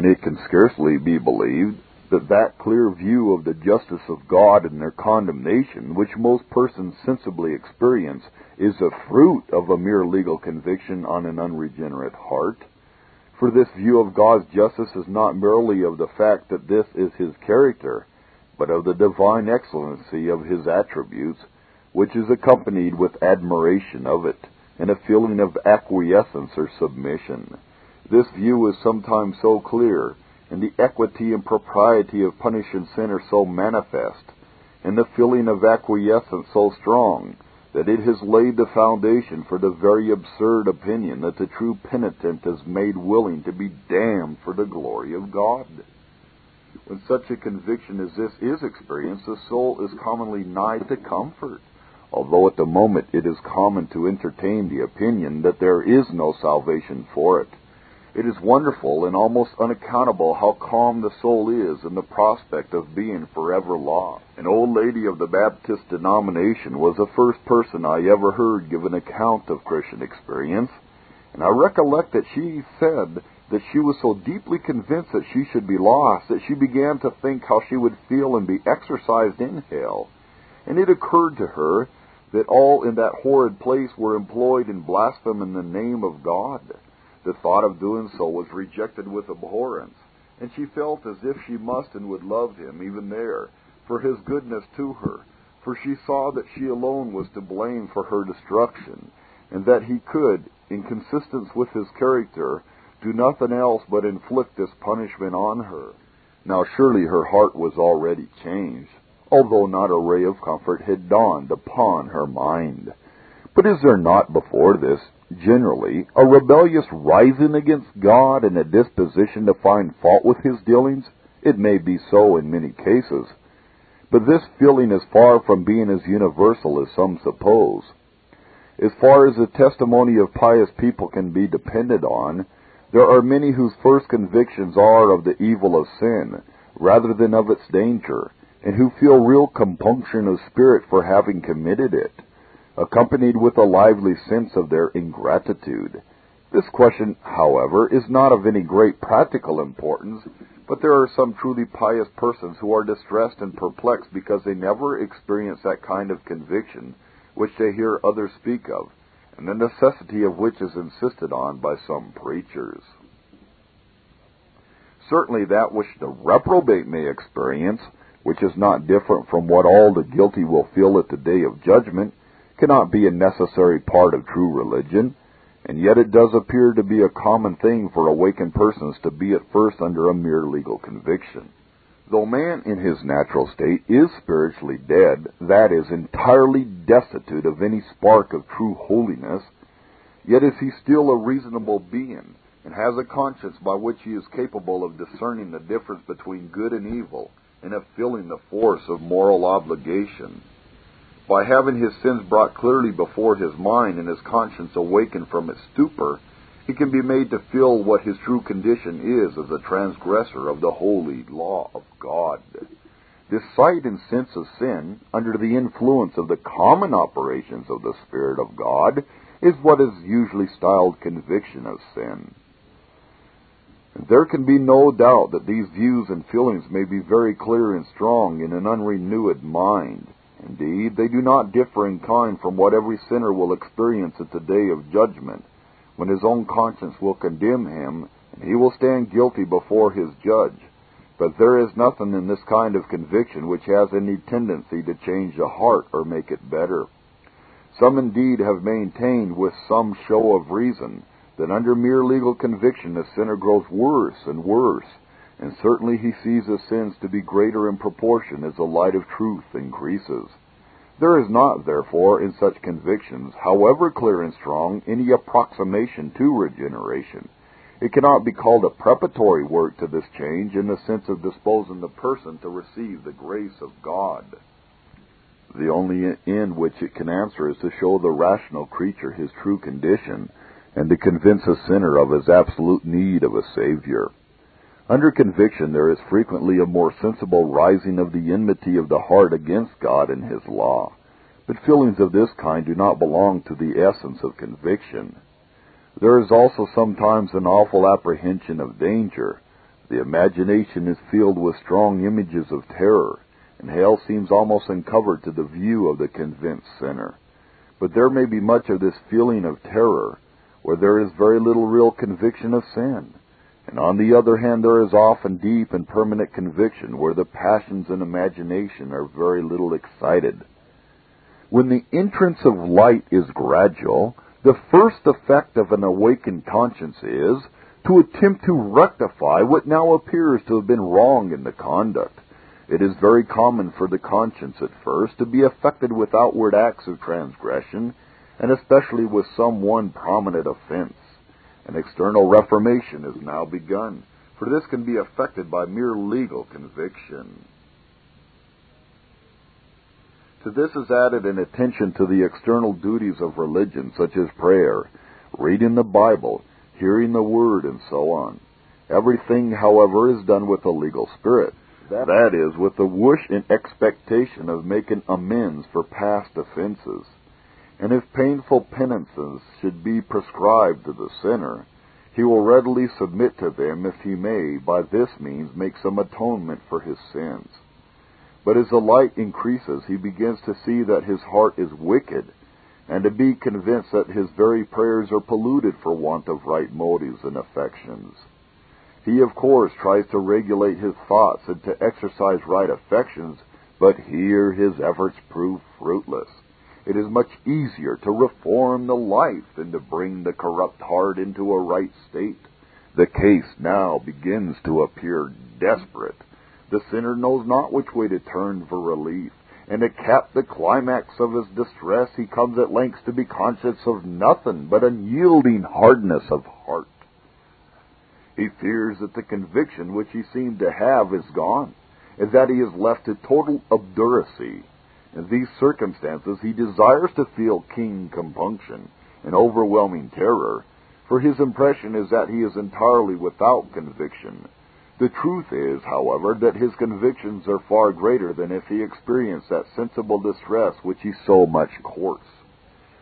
and it can scarcely be believed that that clear view of the justice of God and their condemnation which most persons sensibly experience is a fruit of a mere legal conviction on an unregenerate heart. For this view of God's justice is not merely of the fact that this is his character, but of the divine excellency of his attributes, which is accompanied with admiration of it, and a feeling of acquiescence or submission. This view is sometimes so clear and the equity and propriety of punishing sin are so manifest, and the feeling of acquiescence so strong, that it has laid the foundation for the very absurd opinion that the true penitent is made willing to be damned for the glory of God. When such a conviction as this is experienced, the soul is commonly nigh to comfort, although at the moment it is common to entertain the opinion that there is no salvation for it. It is wonderful and almost unaccountable how calm the soul is in the prospect of being forever lost. An old lady of the Baptist denomination was the first person I ever heard give an account of Christian experience, and I recollect that she said that she was so deeply convinced that she should be lost that she began to think how she would feel and be exercised in hell. And it occurred to her that all in that horrid place were employed in blaspheming the name of God. The thought of doing so was rejected with abhorrence, and she felt as if she must and would love him even there, for his goodness to her, for she saw that she alone was to blame for her destruction, and that he could, in consistence with his character, do nothing else but inflict this punishment on her. Now surely her heart was already changed, although not a ray of comfort had dawned upon her mind. But is there not before this generally, a rebellious rising against God and a disposition to find fault with his dealings? It may be so in many cases. But this feeling is far from being as universal as some suppose. As far as the testimony of pious people can be depended on, there are many whose first convictions are of the evil of sin, rather than of its danger, and who feel real compunction of spirit for having committed it accompanied with a lively sense of their ingratitude. This question, however, is not of any great practical importance, but there are some truly pious persons who are distressed and perplexed because they never experience that kind of conviction which they hear others speak of, and the necessity of which is insisted on by some preachers. Certainly that which the reprobate may experience, which is not different from what all the guilty will feel at the day of judgment, cannot be a necessary part of true religion, and yet it does appear to be a common thing for awakened persons to be at first under a mere legal conviction. Though man in his natural state is spiritually dead, that is, entirely destitute of any spark of true holiness, yet is he still a reasonable being, and has a conscience by which he is capable of discerning the difference between good and evil, and of feeling the force of moral obligation by having his sins brought clearly before his mind and his conscience awakened from its stupor, he can be made to feel what his true condition is as a transgressor of the holy law of God. This sight and sense of sin, under the influence of the common operations of the Spirit of God, is what is usually styled conviction of sin. There can be no doubt that these views and feelings may be very clear and strong in an unrenewed mind. Indeed, they do not differ in kind from what every sinner will experience at the day of judgment, when his own conscience will condemn him, and he will stand guilty before his judge. But there is nothing in this kind of conviction which has any tendency to change the heart or make it better. Some indeed have maintained with some show of reason that under mere legal conviction the sinner grows worse and worse, and certainly he sees his sins to be greater in proportion as the light of truth increases. There is not, therefore, in such convictions, however clear and strong, any approximation to regeneration. It cannot be called a preparatory work to this change in the sense of disposing the person to receive the grace of God. The only end which it can answer is to show the rational creature his true condition and to convince a sinner of his absolute need of a Savior. Under conviction, there is frequently a more sensible rising of the enmity of the heart against God and His law. But feelings of this kind do not belong to the essence of conviction. There is also sometimes an awful apprehension of danger. The imagination is filled with strong images of terror, and hell seems almost uncovered to the view of the convinced sinner. But there may be much of this feeling of terror where there is very little real conviction of sin. And on the other hand, there is often deep and permanent conviction where the passions and imagination are very little excited. When the entrance of light is gradual, the first effect of an awakened conscience is to attempt to rectify what now appears to have been wrong in the conduct. It is very common for the conscience at first to be affected with outward acts of transgression, and especially with some one prominent offense. An external reformation is now begun, for this can be effected by mere legal conviction. To this is added an attention to the external duties of religion, such as prayer, reading the Bible, hearing the Word, and so on. Everything, however, is done with a legal spirit. That is, with the wish and expectation of making amends for past offenses. And if painful penances should be prescribed to the sinner, he will readily submit to them if he may, by this means, make some atonement for his sins. But as the light increases, he begins to see that his heart is wicked, and to be convinced that his very prayers are polluted for want of right motives and affections. He, of course, tries to regulate his thoughts and to exercise right affections, but here his efforts prove fruitless. It is much easier to reform the life than to bring the corrupt heart into a right state. The case now begins to appear desperate. The sinner knows not which way to turn for relief, and to cap the climax of his distress, he comes at length to be conscious of nothing but unyielding hardness of heart. He fears that the conviction which he seemed to have is gone, and that he is left to total obduracy. In these circumstances, he desires to feel keen compunction and overwhelming terror, for his impression is that he is entirely without conviction, the truth is, however, that his convictions are far greater than if he experienced that sensible distress which he so much courts.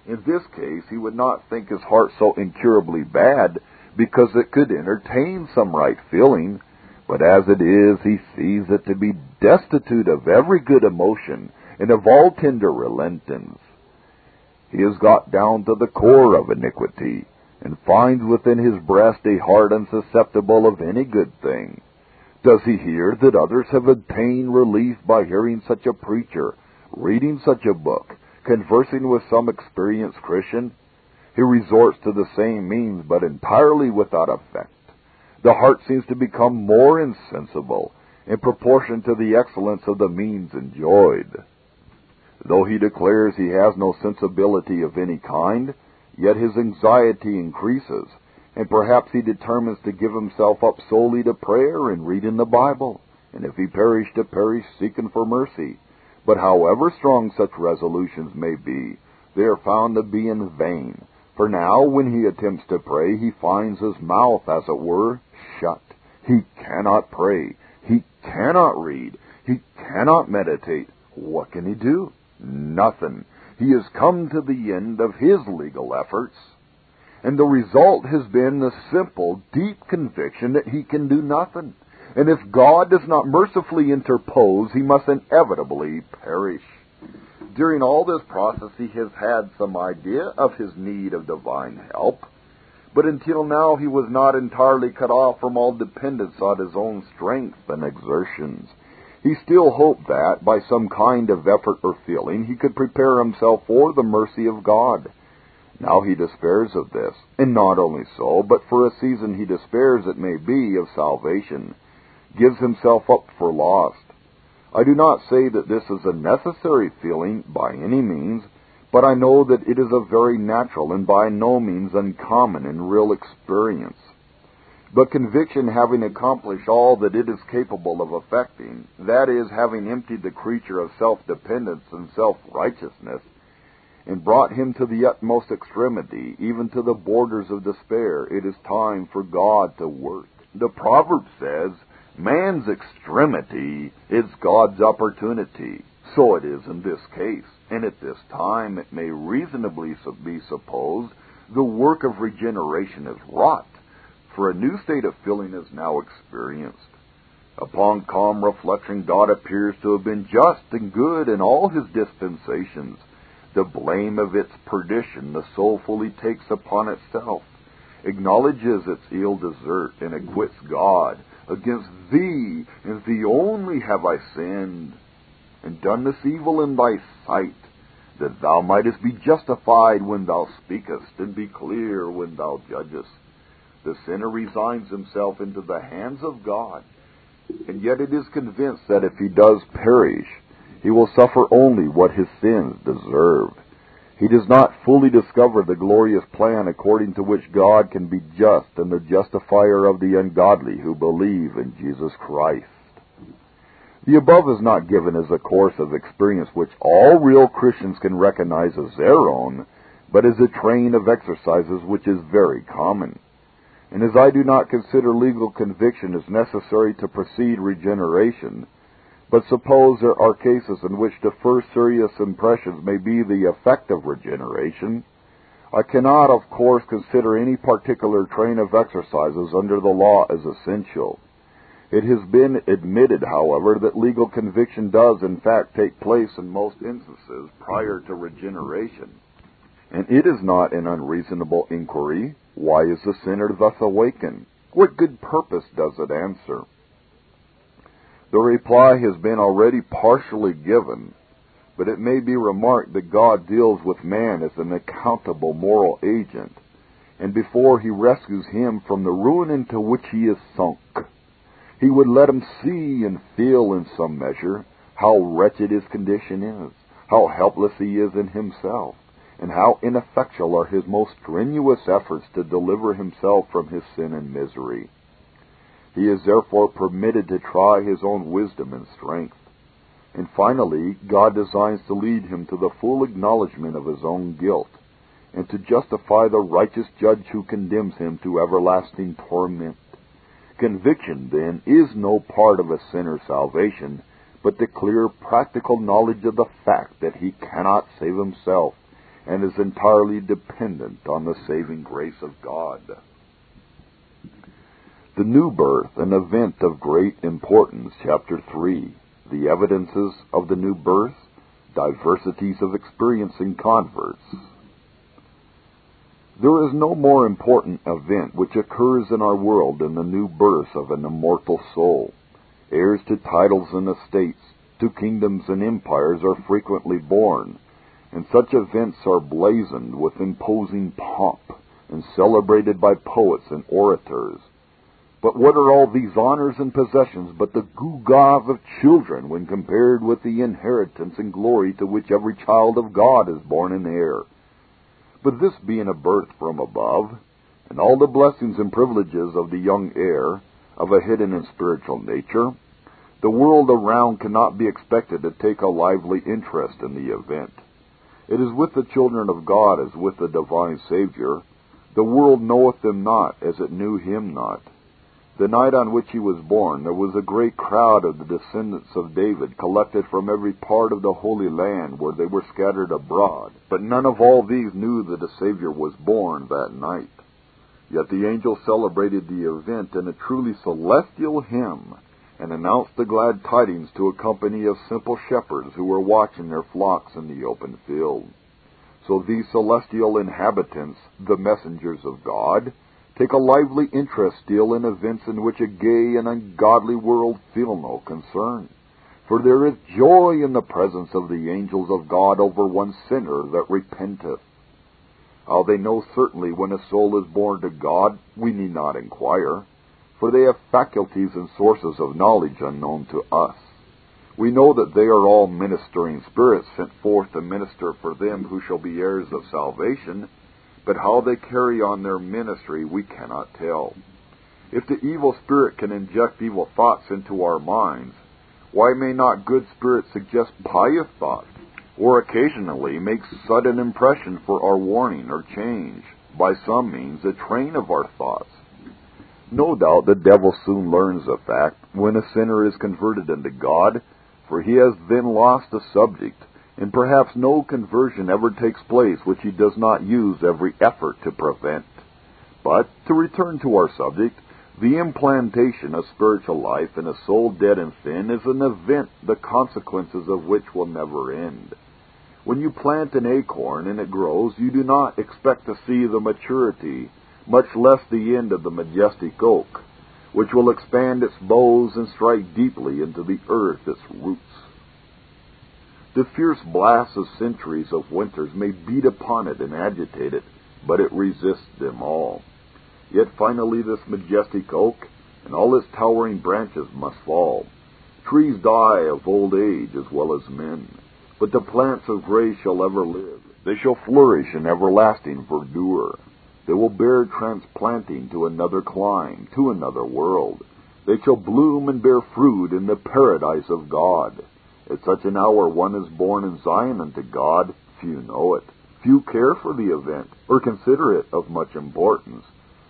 In this case, he would not think his heart so incurably bad because it could entertain some right feeling, but as it is, he sees it to be destitute of every good emotion and of all tender relentings. He has got down to the core of iniquity, and finds within his breast a heart unsusceptible of any good thing. Does he hear that others have obtained relief by hearing such a preacher, reading such a book, conversing with some experienced Christian? He resorts to the same means, but entirely without effect. The heart seems to become more insensible in proportion to the excellence of the means enjoyed. Though he declares he has no sensibility of any kind, yet his anxiety increases and perhaps he determines to give himself up solely to prayer and reading the Bible, and if he perish to perish seeking for mercy. But however strong such resolutions may be, they are found to be in vain. For now, when he attempts to pray, he finds his mouth, as it were, shut. He cannot pray. He cannot read. He cannot meditate. What can he do? Nothing. He has come to the end of his legal efforts and the result has been the simple, deep conviction that he can do nothing. And if God does not mercifully interpose, he must inevitably perish. During all this process, he has had some idea of his need of divine help, but until now he was not entirely cut off from all dependence on his own strength and exertions. He still hoped that, by some kind of effort or feeling, he could prepare himself for the mercy of God. Now he despairs of this, and not only so, but for a season he despairs, it may be, of salvation, gives himself up for lost. I do not say that this is a necessary feeling by any means, but I know that it is a very natural and by no means uncommon in real experience. But conviction having accomplished all that it is capable of effecting, that is, having emptied the creature of self-dependence and self-righteousness, and brought him to the utmost extremity, even to the borders of despair, it is time for God to work. The proverb says, man's extremity is God's opportunity. So it is in this case, and at this time it may reasonably be supposed the work of regeneration is wrought, for a new state of feeling is now experienced. Upon calm reflection, God appears to have been just and good in all his dispensations. The blame of its perdition the soul fully takes upon itself, acknowledges its ill desert, and acquits God. Against thee, and thee only, have I sinned, and done this evil in thy sight, that thou mightest be justified when thou speakest, and be clear when thou judgest. The sinner resigns himself into the hands of God and yet it is convinced that if he does perish, he will suffer only what his sins deserve. He does not fully discover the glorious plan according to which God can be just and the justifier of the ungodly who believe in Jesus Christ. The above is not given as a course of experience which all real Christians can recognize as their own, but as a train of exercises which is very common. And as I do not consider legal conviction as necessary to precede regeneration, but suppose there are cases in which the first serious impressions may be the effect of regeneration, I cannot, of course, consider any particular train of exercises under the law as essential. It has been admitted, however, that legal conviction does in fact take place in most instances prior to regeneration. And it is not an unreasonable inquiry why is the sinner thus awakened? What good purpose does it answer? The reply has been already partially given, but it may be remarked that God deals with man as an accountable moral agent, and before he rescues him from the ruin into which he is sunk, he would let him see and feel in some measure how wretched his condition is, how helpless he is in himself, and how ineffectual are his most strenuous efforts to deliver himself from his sin and misery. He is therefore permitted to try his own wisdom and strength. And finally, God designs to lead him to the full acknowledgement of his own guilt, and to justify the righteous judge who condemns him to everlasting torment. Conviction, then, is no part of a sinner's salvation, but the clear practical knowledge of the fact that he cannot save himself and is entirely dependent on the saving grace of God. The new birth, an event of great importance, chapter 3. The evidences of the new birth, diversities of experiencing converts. There is no more important event which occurs in our world than the new birth of an immortal soul. Heirs to titles and estates, to kingdoms and empires are frequently born, and such events are blazoned with imposing pomp and celebrated by poets and orators. But what are all these honors and possessions but the gewgaws of children when compared with the inheritance and glory to which every child of God is born an heir? But this being a birth from above, and all the blessings and privileges of the young heir of a hidden and spiritual nature, the world around cannot be expected to take a lively interest in the event. It is with the children of God as with the divine Savior. The world knoweth them not as it knew him not. The night on which he was born, there was a great crowd of the descendants of David collected from every part of the Holy Land where they were scattered abroad. But none of all these knew that a Savior was born that night. Yet the angel celebrated the event in a truly celestial hymn and announced the glad tidings to a company of simple shepherds who were watching their flocks in the open field. So these celestial inhabitants, the messengers of God, take a lively interest still in events in which a gay and ungodly world feel no concern. For there is joy in the presence of the angels of God over one sinner that repenteth. How they know certainly when a soul is born to God, we need not inquire for they have faculties and sources of knowledge unknown to us. We know that they are all ministering spirits sent forth to minister for them who shall be heirs of salvation, but how they carry on their ministry we cannot tell. If the evil spirit can inject evil thoughts into our minds, why may not good spirits suggest pious thoughts, or occasionally make sudden impression for our warning or change, by some means, the train of our thoughts? No doubt the devil soon learns the fact when a sinner is converted into God, for he has then lost the subject, and perhaps no conversion ever takes place which he does not use every effort to prevent. But, to return to our subject, the implantation of spiritual life in a soul dead in sin is an event the consequences of which will never end. When you plant an acorn and it grows, you do not expect to see the maturity, much less the end of the majestic oak, which will expand its boughs and strike deeply into the earth its roots. The fierce blasts of centuries of winters may beat upon it and agitate it, but it resists them all. Yet finally this majestic oak and all its towering branches must fall. Trees die of old age as well as men, but the plants of grace shall ever live. They shall flourish in everlasting verdure. They will bear transplanting to another clime, to another world. They shall bloom and bear fruit in the paradise of God. At such an hour one is born in Zion unto God, few know it. Few care for the event, or consider it of much importance.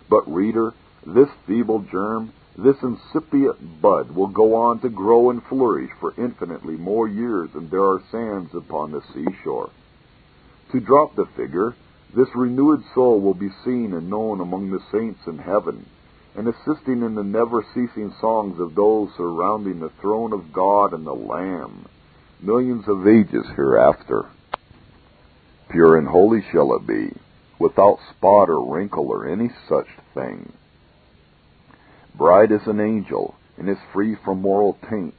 But, reader, this feeble germ, this incipient bud, will go on to grow and flourish for infinitely more years than there are sands upon the seashore. To drop the figure, this renewed soul will be seen and known among the saints in heaven, and assisting in the never ceasing songs of those surrounding the throne of God and the Lamb, millions of ages hereafter. Pure and holy shall it be without spot or wrinkle or any such thing. Bright as an angel, and is free from moral taint,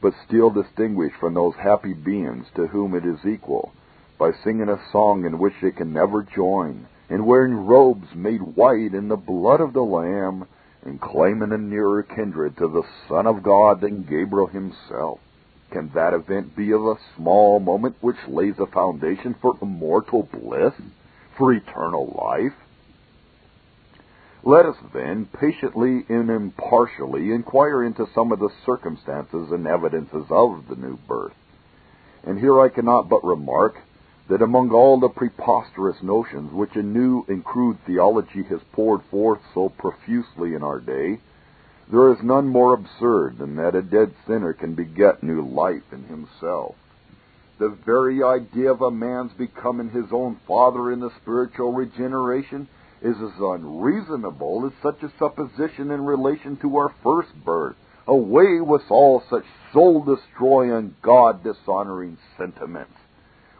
but still distinguished from those happy beings to whom it is equal, by singing a song in which they can never join, and wearing robes made white in the blood of the Lamb, and claiming a nearer kindred to the Son of God than Gabriel himself. Can that event be of a small moment which lays a foundation for immortal bliss? for eternal life? Let us then patiently and impartially inquire into some of the circumstances and evidences of the new birth. And here I cannot but remark that among all the preposterous notions which a new and crude theology has poured forth so profusely in our day, there is none more absurd than that a dead sinner can beget new life in himself. The very idea of a man's becoming his own father in the spiritual regeneration is as unreasonable as such a supposition in relation to our first birth. Away with all such soul destroying, God dishonoring sentiments,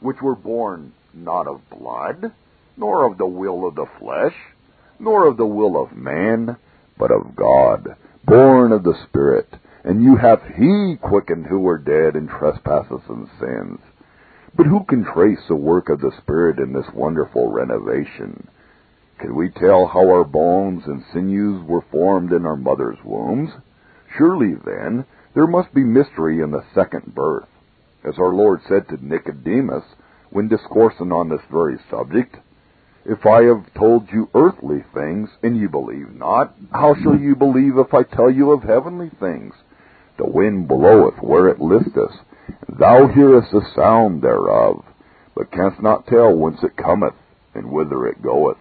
which were born not of blood, nor of the will of the flesh, nor of the will of man, but of God, born of the Spirit. And you hath He quickened who were dead in trespasses and sins. But who can trace the work of the Spirit in this wonderful renovation? Can we tell how our bones and sinews were formed in our mother's wombs? Surely, then, there must be mystery in the second birth. As our Lord said to Nicodemus when discoursing on this very subject, If I have told you earthly things, and you believe not, how shall you believe if I tell you of heavenly things? The wind bloweth where it listeth, Thou hearest the sound thereof, but canst not tell whence it cometh, and whither it goeth.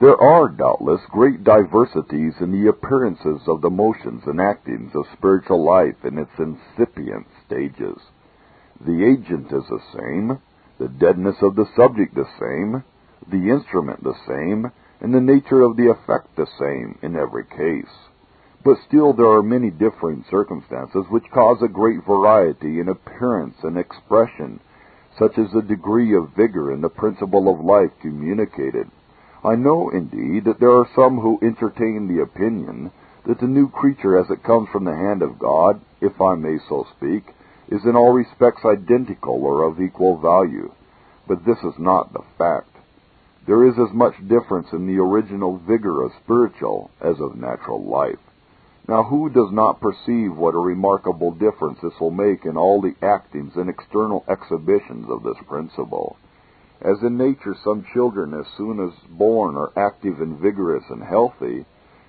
There are, doubtless, great diversities in the appearances of the motions and actings of spiritual life in its incipient stages. The agent is the same, the deadness of the subject the same, the instrument the same, and the nature of the effect the same in every case. But still there are many differing circumstances which cause a great variety in appearance and expression, such as the degree of vigor and the principle of life communicated. I know, indeed, that there are some who entertain the opinion that the new creature as it comes from the hand of God, if I may so speak, is in all respects identical or of equal value. But this is not the fact. There is as much difference in the original vigor of spiritual as of natural life. Now, who does not perceive what a remarkable difference this will make in all the actings and external exhibitions of this principle? As in nature some children as soon as born are active and vigorous and healthy,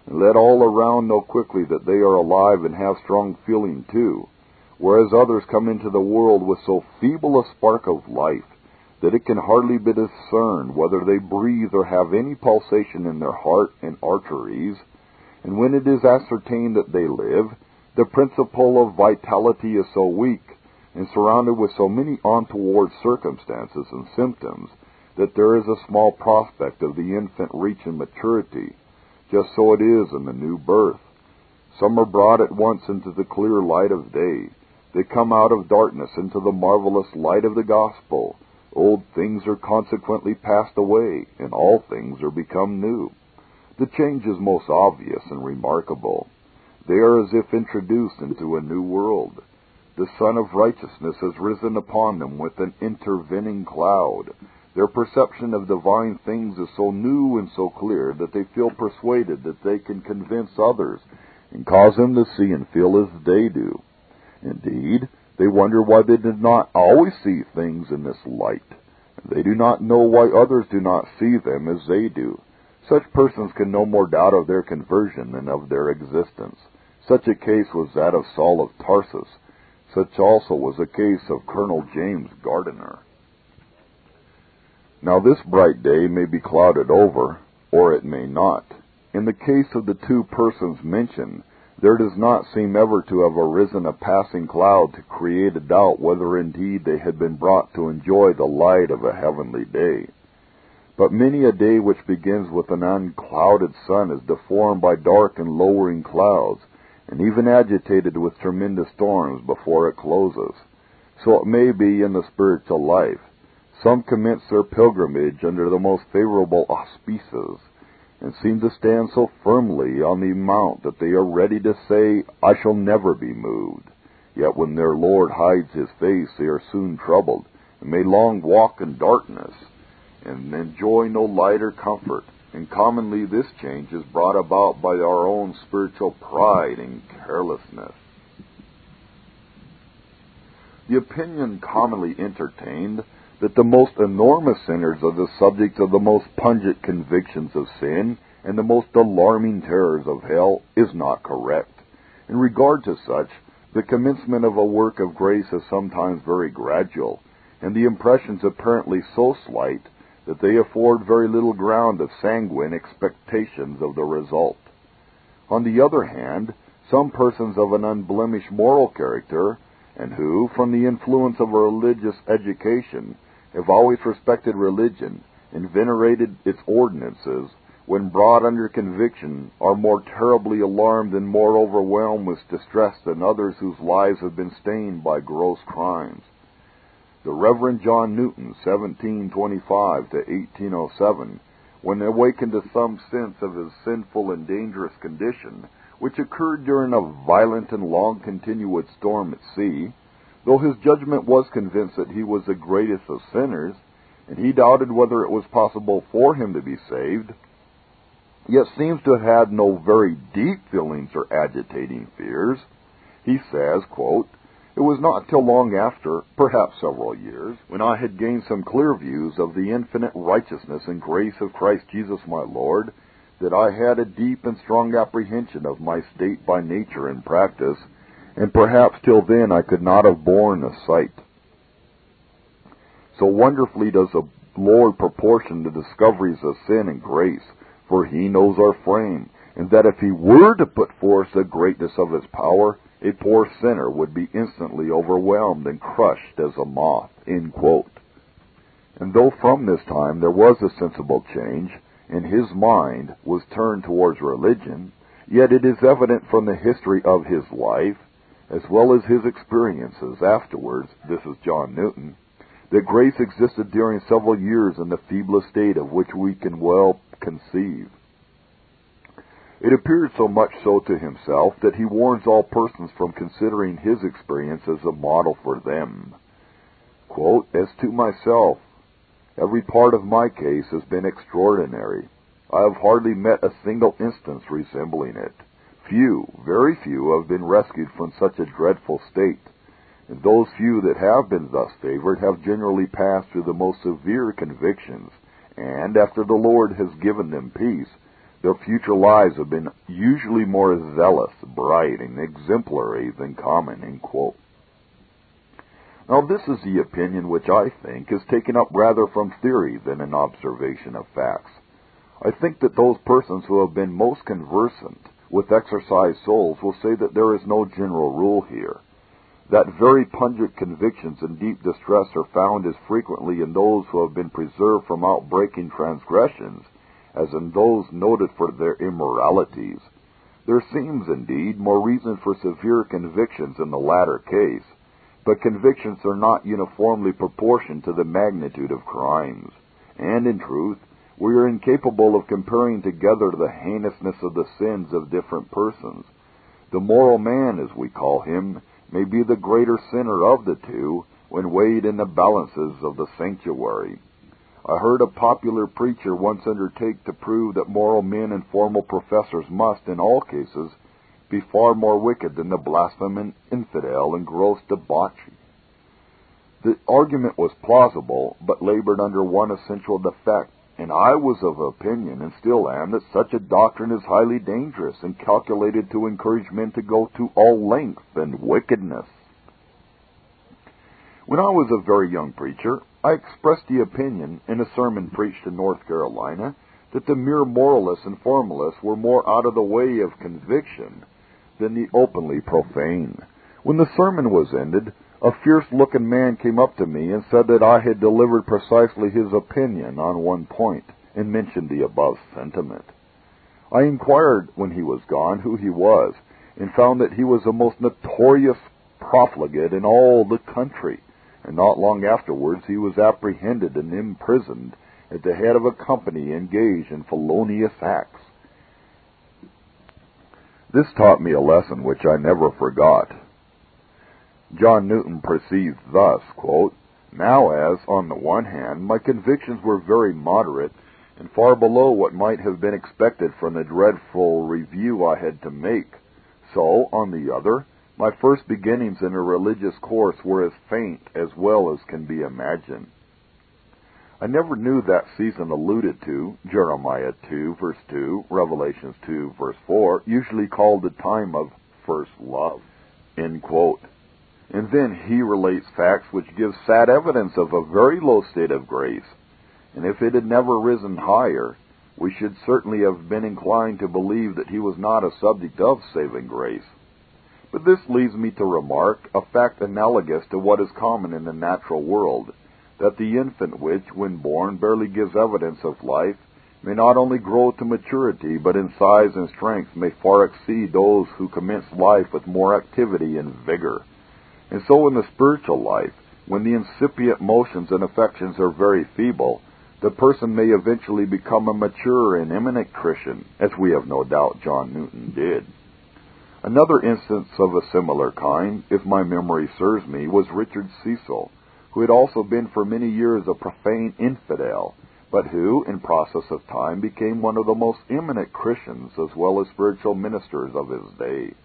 and let all around know quickly that they are alive and have strong feeling too, whereas others come into the world with so feeble a spark of life that it can hardly be discerned whether they breathe or have any pulsation in their heart and arteries, and when it is ascertained that they live, the principle of vitality is so weak, and surrounded with so many untoward circumstances and symptoms, that there is a small prospect of the infant reaching maturity. Just so it is in the new birth. Some are brought at once into the clear light of day. They come out of darkness into the marvelous light of the gospel. Old things are consequently passed away, and all things are become new. The change is most obvious and remarkable. They are as if introduced into a new world. The Sun of Righteousness has risen upon them with an intervening cloud. Their perception of divine things is so new and so clear that they feel persuaded that they can convince others and cause them to see and feel as they do. Indeed, they wonder why they did not always see things in this light. They do not know why others do not see them as they do. Such persons can no more doubt of their conversion than of their existence. Such a case was that of Saul of Tarsus. Such also was the case of Colonel James Gardiner. Now this bright day may be clouded over, or it may not. In the case of the two persons mentioned, there does not seem ever to have arisen a passing cloud to create a doubt whether indeed they had been brought to enjoy the light of a heavenly day. But many a day which begins with an unclouded sun is deformed by dark and lowering clouds, and even agitated with tremendous storms before it closes. So it may be in the spiritual life. Some commence their pilgrimage under the most favorable auspices, and seem to stand so firmly on the mount that they are ready to say, I shall never be moved. Yet when their Lord hides his face, they are soon troubled, and may long walk in darkness, and enjoy no light or comfort. And commonly this change is brought about by our own spiritual pride and carelessness. The opinion commonly entertained that the most enormous sinners are the subjects of the most pungent convictions of sin and the most alarming terrors of hell is not correct. In regard to such, the commencement of a work of grace is sometimes very gradual, and the impressions apparently so slight that they afford very little ground of sanguine expectations of the result. On the other hand, some persons of an unblemished moral character, and who, from the influence of a religious education, have always respected religion and venerated its ordinances, when brought under conviction, are more terribly alarmed and more overwhelmed with distress than others whose lives have been stained by gross crimes. The Reverend John Newton, 1725 to 1807, when awakened to some sense of his sinful and dangerous condition, which occurred during a violent and long continued storm at sea, Though his judgment was convinced that he was the greatest of sinners, and he doubted whether it was possible for him to be saved, yet seems to have had no very deep feelings or agitating fears. He says, quote, It was not till long after, perhaps several years, when I had gained some clear views of the infinite righteousness and grace of Christ Jesus my Lord, that I had a deep and strong apprehension of my state by nature and practice, and perhaps till then I could not have borne the sight. So wonderfully does the Lord proportion the discoveries of sin and grace, for he knows our frame, and that if he were to put forth the greatness of his power, a poor sinner would be instantly overwhelmed and crushed as a moth. And though from this time there was a sensible change, and his mind was turned towards religion, yet it is evident from the history of his life as well as his experiences afterwards, this is John Newton, that grace existed during several years in the feeblest state of which we can well conceive. It appears so much so to himself that he warns all persons from considering his experience as a model for them. Quote, As to myself, every part of my case has been extraordinary. I have hardly met a single instance resembling it. Few, very few, have been rescued from such a dreadful state, and those few that have been thus favored have generally passed through the most severe convictions, and after the Lord has given them peace, their future lives have been usually more zealous, bright, and exemplary than common. End quote. Now this is the opinion which I think is taken up rather from theory than an observation of facts. I think that those persons who have been most conversant with exercised souls will say that there is no general rule here. that very pungent convictions and deep distress are found as frequently in those who have been preserved from outbreaking transgressions as in those noted for their immoralities. There seems, indeed, more reason for severe convictions in the latter case, but convictions are not uniformly proportioned to the magnitude of crimes. And in truth, we are incapable of comparing together the heinousness of the sins of different persons. The moral man, as we call him, may be the greater sinner of the two when weighed in the balances of the sanctuary. I heard a popular preacher once undertake to prove that moral men and formal professors must, in all cases, be far more wicked than the blaspheming infidel and gross debauchee. The argument was plausible, but labored under one essential defect, and I was of opinion, and still am, that such a doctrine is highly dangerous and calculated to encourage men to go to all length and wickedness. When I was a very young preacher, I expressed the opinion, in a sermon preached in North Carolina, that the mere moralists and formalists were more out of the way of conviction than the openly profane. When the sermon was ended, a fierce looking man came up to me and said that I had delivered precisely his opinion on one point, and mentioned the above sentiment. I inquired when he was gone who he was, and found that he was a most notorious profligate in all the country and not long afterwards he was apprehended and imprisoned at the head of a company engaged in felonious acts. This taught me a lesson which I never forgot. John Newton proceeds thus, quote, Now as, on the one hand, my convictions were very moderate, and far below what might have been expected from the dreadful review I had to make, so, on the other, my first beginnings in a religious course were as faint as well as can be imagined. I never knew that season alluded to, Jeremiah 2 verse 2, Revelations 2 verse 4, usually called the time of first love. End quote. And then he relates facts which give sad evidence of a very low state of grace. And if it had never risen higher, we should certainly have been inclined to believe that he was not a subject of saving grace. But this leads me to remark a fact analogous to what is common in the natural world, that the infant which, when born, barely gives evidence of life, may not only grow to maturity, but in size and strength may far exceed those who commence life with more activity and vigor. And so in the spiritual life, when the incipient motions and affections are very feeble, the person may eventually become a mature and eminent Christian, as we have no doubt John Newton did. Another instance of a similar kind, if my memory serves me, was Richard Cecil, who had also been for many years a profane infidel, but who, in process of time, became one of the most eminent Christians as well as spiritual ministers of his day.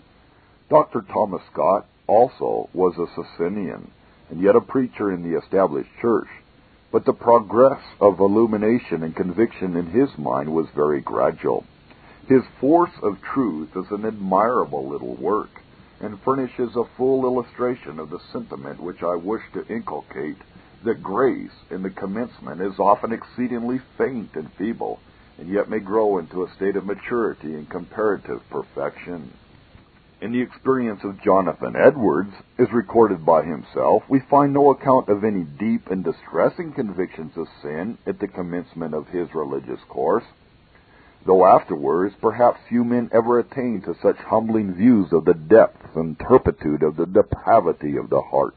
Dr. Thomas Scott also was a Socinian, and yet a preacher in the established church, but the progress of illumination and conviction in his mind was very gradual. His Force of Truth is an admirable little work, and furnishes a full illustration of the sentiment which I wish to inculcate, that grace in the commencement is often exceedingly faint and feeble, and yet may grow into a state of maturity and comparative perfection. In the experience of Jonathan Edwards, as recorded by himself, we find no account of any deep and distressing convictions of sin at the commencement of his religious course though afterwards perhaps few men ever attain to such humbling views of the depth and turpitude of the depravity of the heart.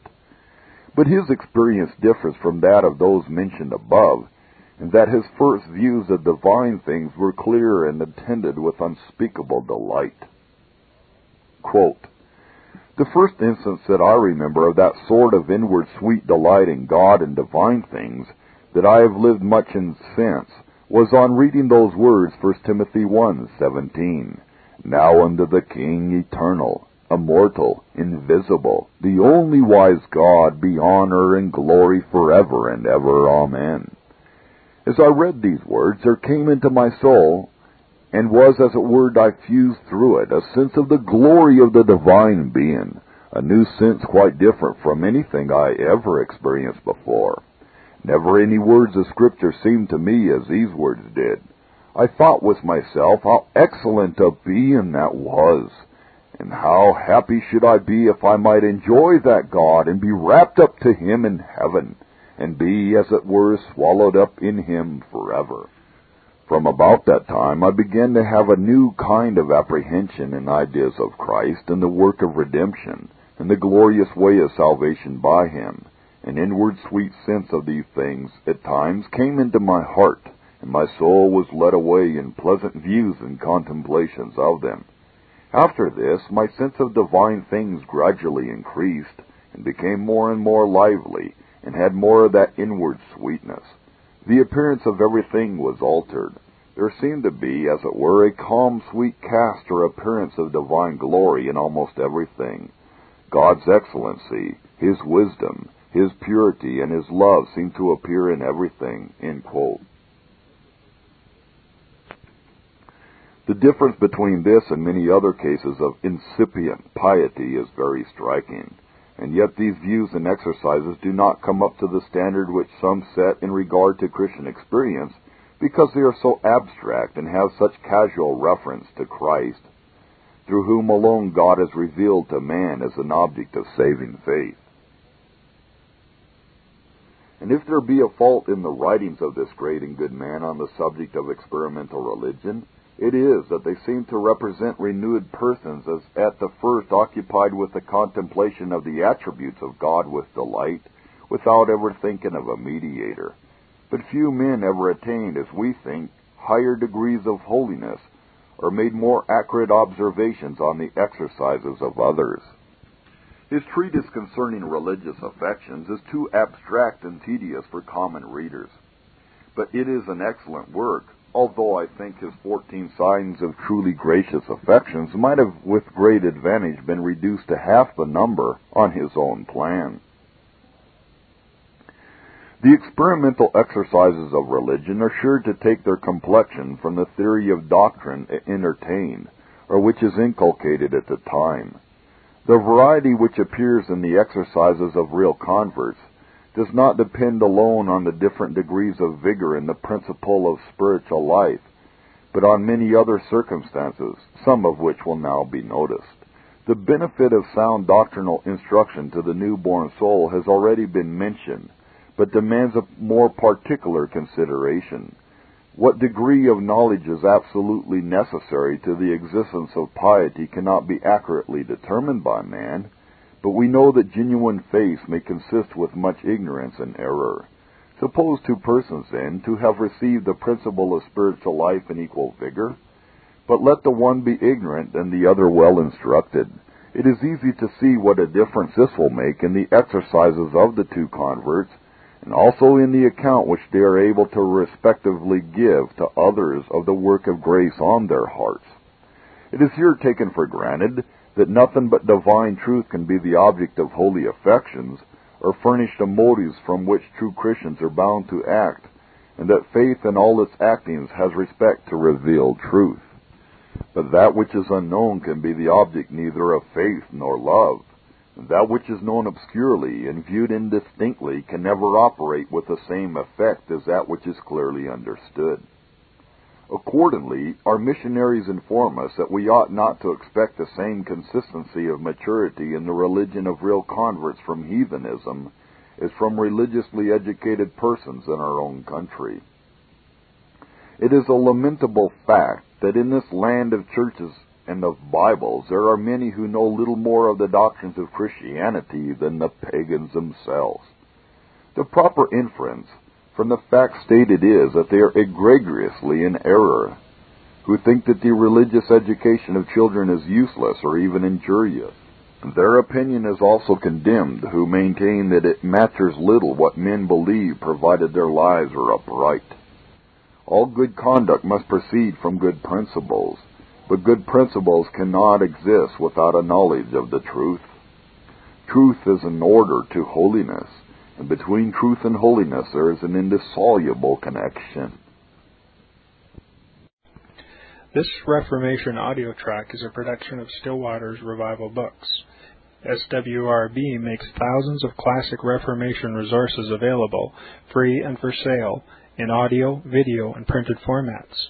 But his experience differs from that of those mentioned above, in that his first views of divine things were clear and attended with unspeakable delight. Quote, the first instance that I remember of that sort of inward sweet delight in God and divine things that I have lived much in since was on reading those words, 1 Timothy 1:17. Now unto the King eternal, immortal, invisible, the only wise God, be honor and glory forever and ever. Amen. As I read these words, there came into my soul, and was as it were diffused through it, a sense of the glory of the divine being, a new sense quite different from anything I ever experienced before. Never any words of Scripture seemed to me as these words did. I thought with myself how excellent a being that was, And how happy should I be if I might enjoy that God and be rapt up to Him in heaven, and be, as it were, swallowed up in Him forever. From about that time I began to have a new kind of apprehension and ideas of Christ and the work of redemption, and the glorious way of salvation by Him. An inward sweet sense of these things at times came into my heart, and my soul was led away in pleasant views and contemplations of them. After this, my sense of divine things gradually increased, and became more and more lively, and had more of that inward sweetness. The appearance of everything was altered. There seemed to be, as it were, a calm, sweet cast or appearance of divine glory in almost everything. God's excellency, His wisdom, His purity, and His love seem to appear in everything. The difference between this and many other cases of incipient piety is very striking, and yet these views and exercises do not come up to the standard which some set in regard to Christian experience because they are so abstract and have such casual reference to Christ, through whom alone God is revealed to man as an object of saving faith. And if there be a fault in the writings of this great and good man on the subject of experimental religion, it is that they seem to represent renewed persons as at the first occupied with the contemplation of the attributes of God with delight, without ever thinking of a mediator. But few men ever attained, as we think, higher degrees of holiness, or made more accurate observations on the exercises of others. His treatise concerning religious affections is too abstract and tedious for common readers. But it is an excellent work, although I think his 14 signs of truly gracious affections might have with great advantage been reduced to half the number on his own plan. The experimental exercises of religion are sure to take their complexion from the theory of doctrine entertained, or which is inculcated at the time. The variety which appears in the exercises of real converts does not depend alone on the different degrees of vigor in the principle of spiritual life, but on many other circumstances, some of which will now be noticed. The benefit of sound doctrinal instruction to the newborn soul has already been mentioned, but demands a more particular consideration. What degree of knowledge is absolutely necessary to the existence of piety cannot be accurately determined by man, but we know that genuine faith may consist with much ignorance and error. Suppose two persons, then, to have received the principle of spiritual life in equal vigor, but let the one be ignorant and the other well instructed. It is easy to see what a difference this will make in the exercises of the two converts, and also in the account which they are able to respectively give to others of the work of grace on their hearts. It is here taken for granted that nothing but divine truth can be the object of holy affections, or furnish the motives from which true Christians are bound to act, and that faith in all its actings has respect to revealed truth. But that which is unknown can be the object neither of faith nor love. That which is known obscurely and viewed indistinctly can never operate with the same effect as that which is clearly understood. Accordingly, our missionaries inform us that we ought not to expect the same consistency of maturity in the religion of real converts from heathenism as from religiously educated persons in our own country. It is a lamentable fact that in this land of churches and of Bibles there are many who know little more of the doctrines of Christianity than the pagans themselves. The proper inference from the fact stated is that they are egregiously in error, who think that the religious education of children is useless or even injurious. Their opinion is also condemned, who maintain that it matters little what men believe provided their lives are upright. All good conduct must proceed from good principles, but good principles cannot exist without a knowledge of the truth. Truth is an order to holiness, and between truth and holiness there is an indissoluble connection. This Reformation audio track is a production of Still Waters Revival Books. SWRB makes thousands of classic Reformation resources available, free and for sale, in audio, video, and printed formats.